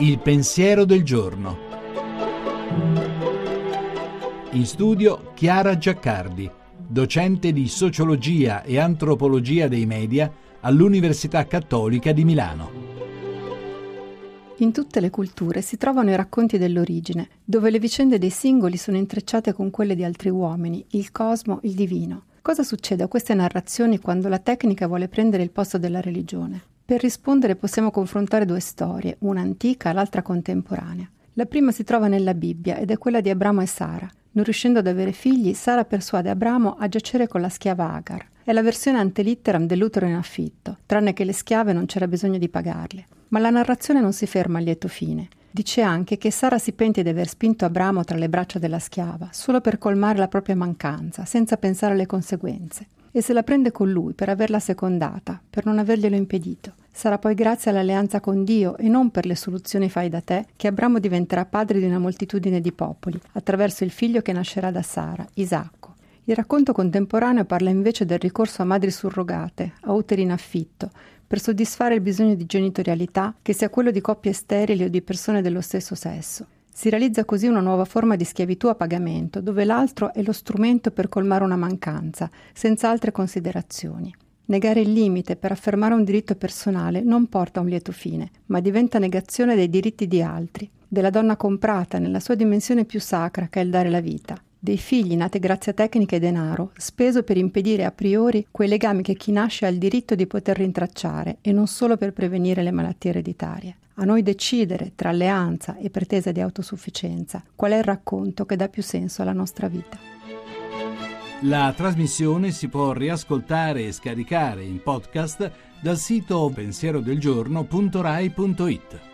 Il pensiero del giorno. In studio Chiara Giaccardi, docente di sociologia e antropologia dei media all'Università Cattolica di Milano. In tutte le culture si trovano i racconti dell'origine, dove le vicende dei singoli sono intrecciate con quelle di altri uomini, il cosmo, il divino. Cosa succede a queste narrazioni quando la tecnica vuole prendere il posto della religione? Per rispondere possiamo confrontare due storie, una antica e l'altra contemporanea. La prima si trova nella Bibbia ed è quella di Abramo e Sara. Non riuscendo ad avere figli, Sara persuade Abramo a giacere con la schiava Agar. È la versione antelitteram dell'utero in affitto, tranne che le schiave non c'era bisogno di pagarle. Ma la narrazione non si ferma a lieto fine. Dice anche che Sara si pente di aver spinto Abramo tra le braccia della schiava, solo per colmare la propria mancanza, senza pensare alle conseguenze. E se la prende con lui per averla secondata, per non averglielo impedito. Sarà poi grazie all'alleanza con Dio e non per le soluzioni fai da te che Abramo diventerà padre di una moltitudine di popoli, attraverso il figlio che nascerà da Sara, Isacco. Il racconto contemporaneo parla invece del ricorso a madri surrogate, a uteri in affitto, per soddisfare il bisogno di genitorialità, che sia quello di coppie sterili o di persone dello stesso sesso. Si realizza così una nuova forma di schiavitù a pagamento, dove l'altro è lo strumento per colmare una mancanza, senza altre considerazioni. Negare il limite per affermare un diritto personale non porta a un lieto fine, ma diventa negazione dei diritti di altri, della donna comprata nella sua dimensione più sacra che è il dare la vita dei figli nati grazie a tecniche e denaro, speso per impedire a priori quei legami che chi nasce ha il diritto di poter rintracciare e non solo per prevenire le malattie ereditarie. A noi decidere tra alleanza e pretesa di autosufficienza qual è il racconto che dà più senso alla nostra vita. La trasmissione si può riascoltare e scaricare in podcast dal sito pensierodelgiorno.rai.it.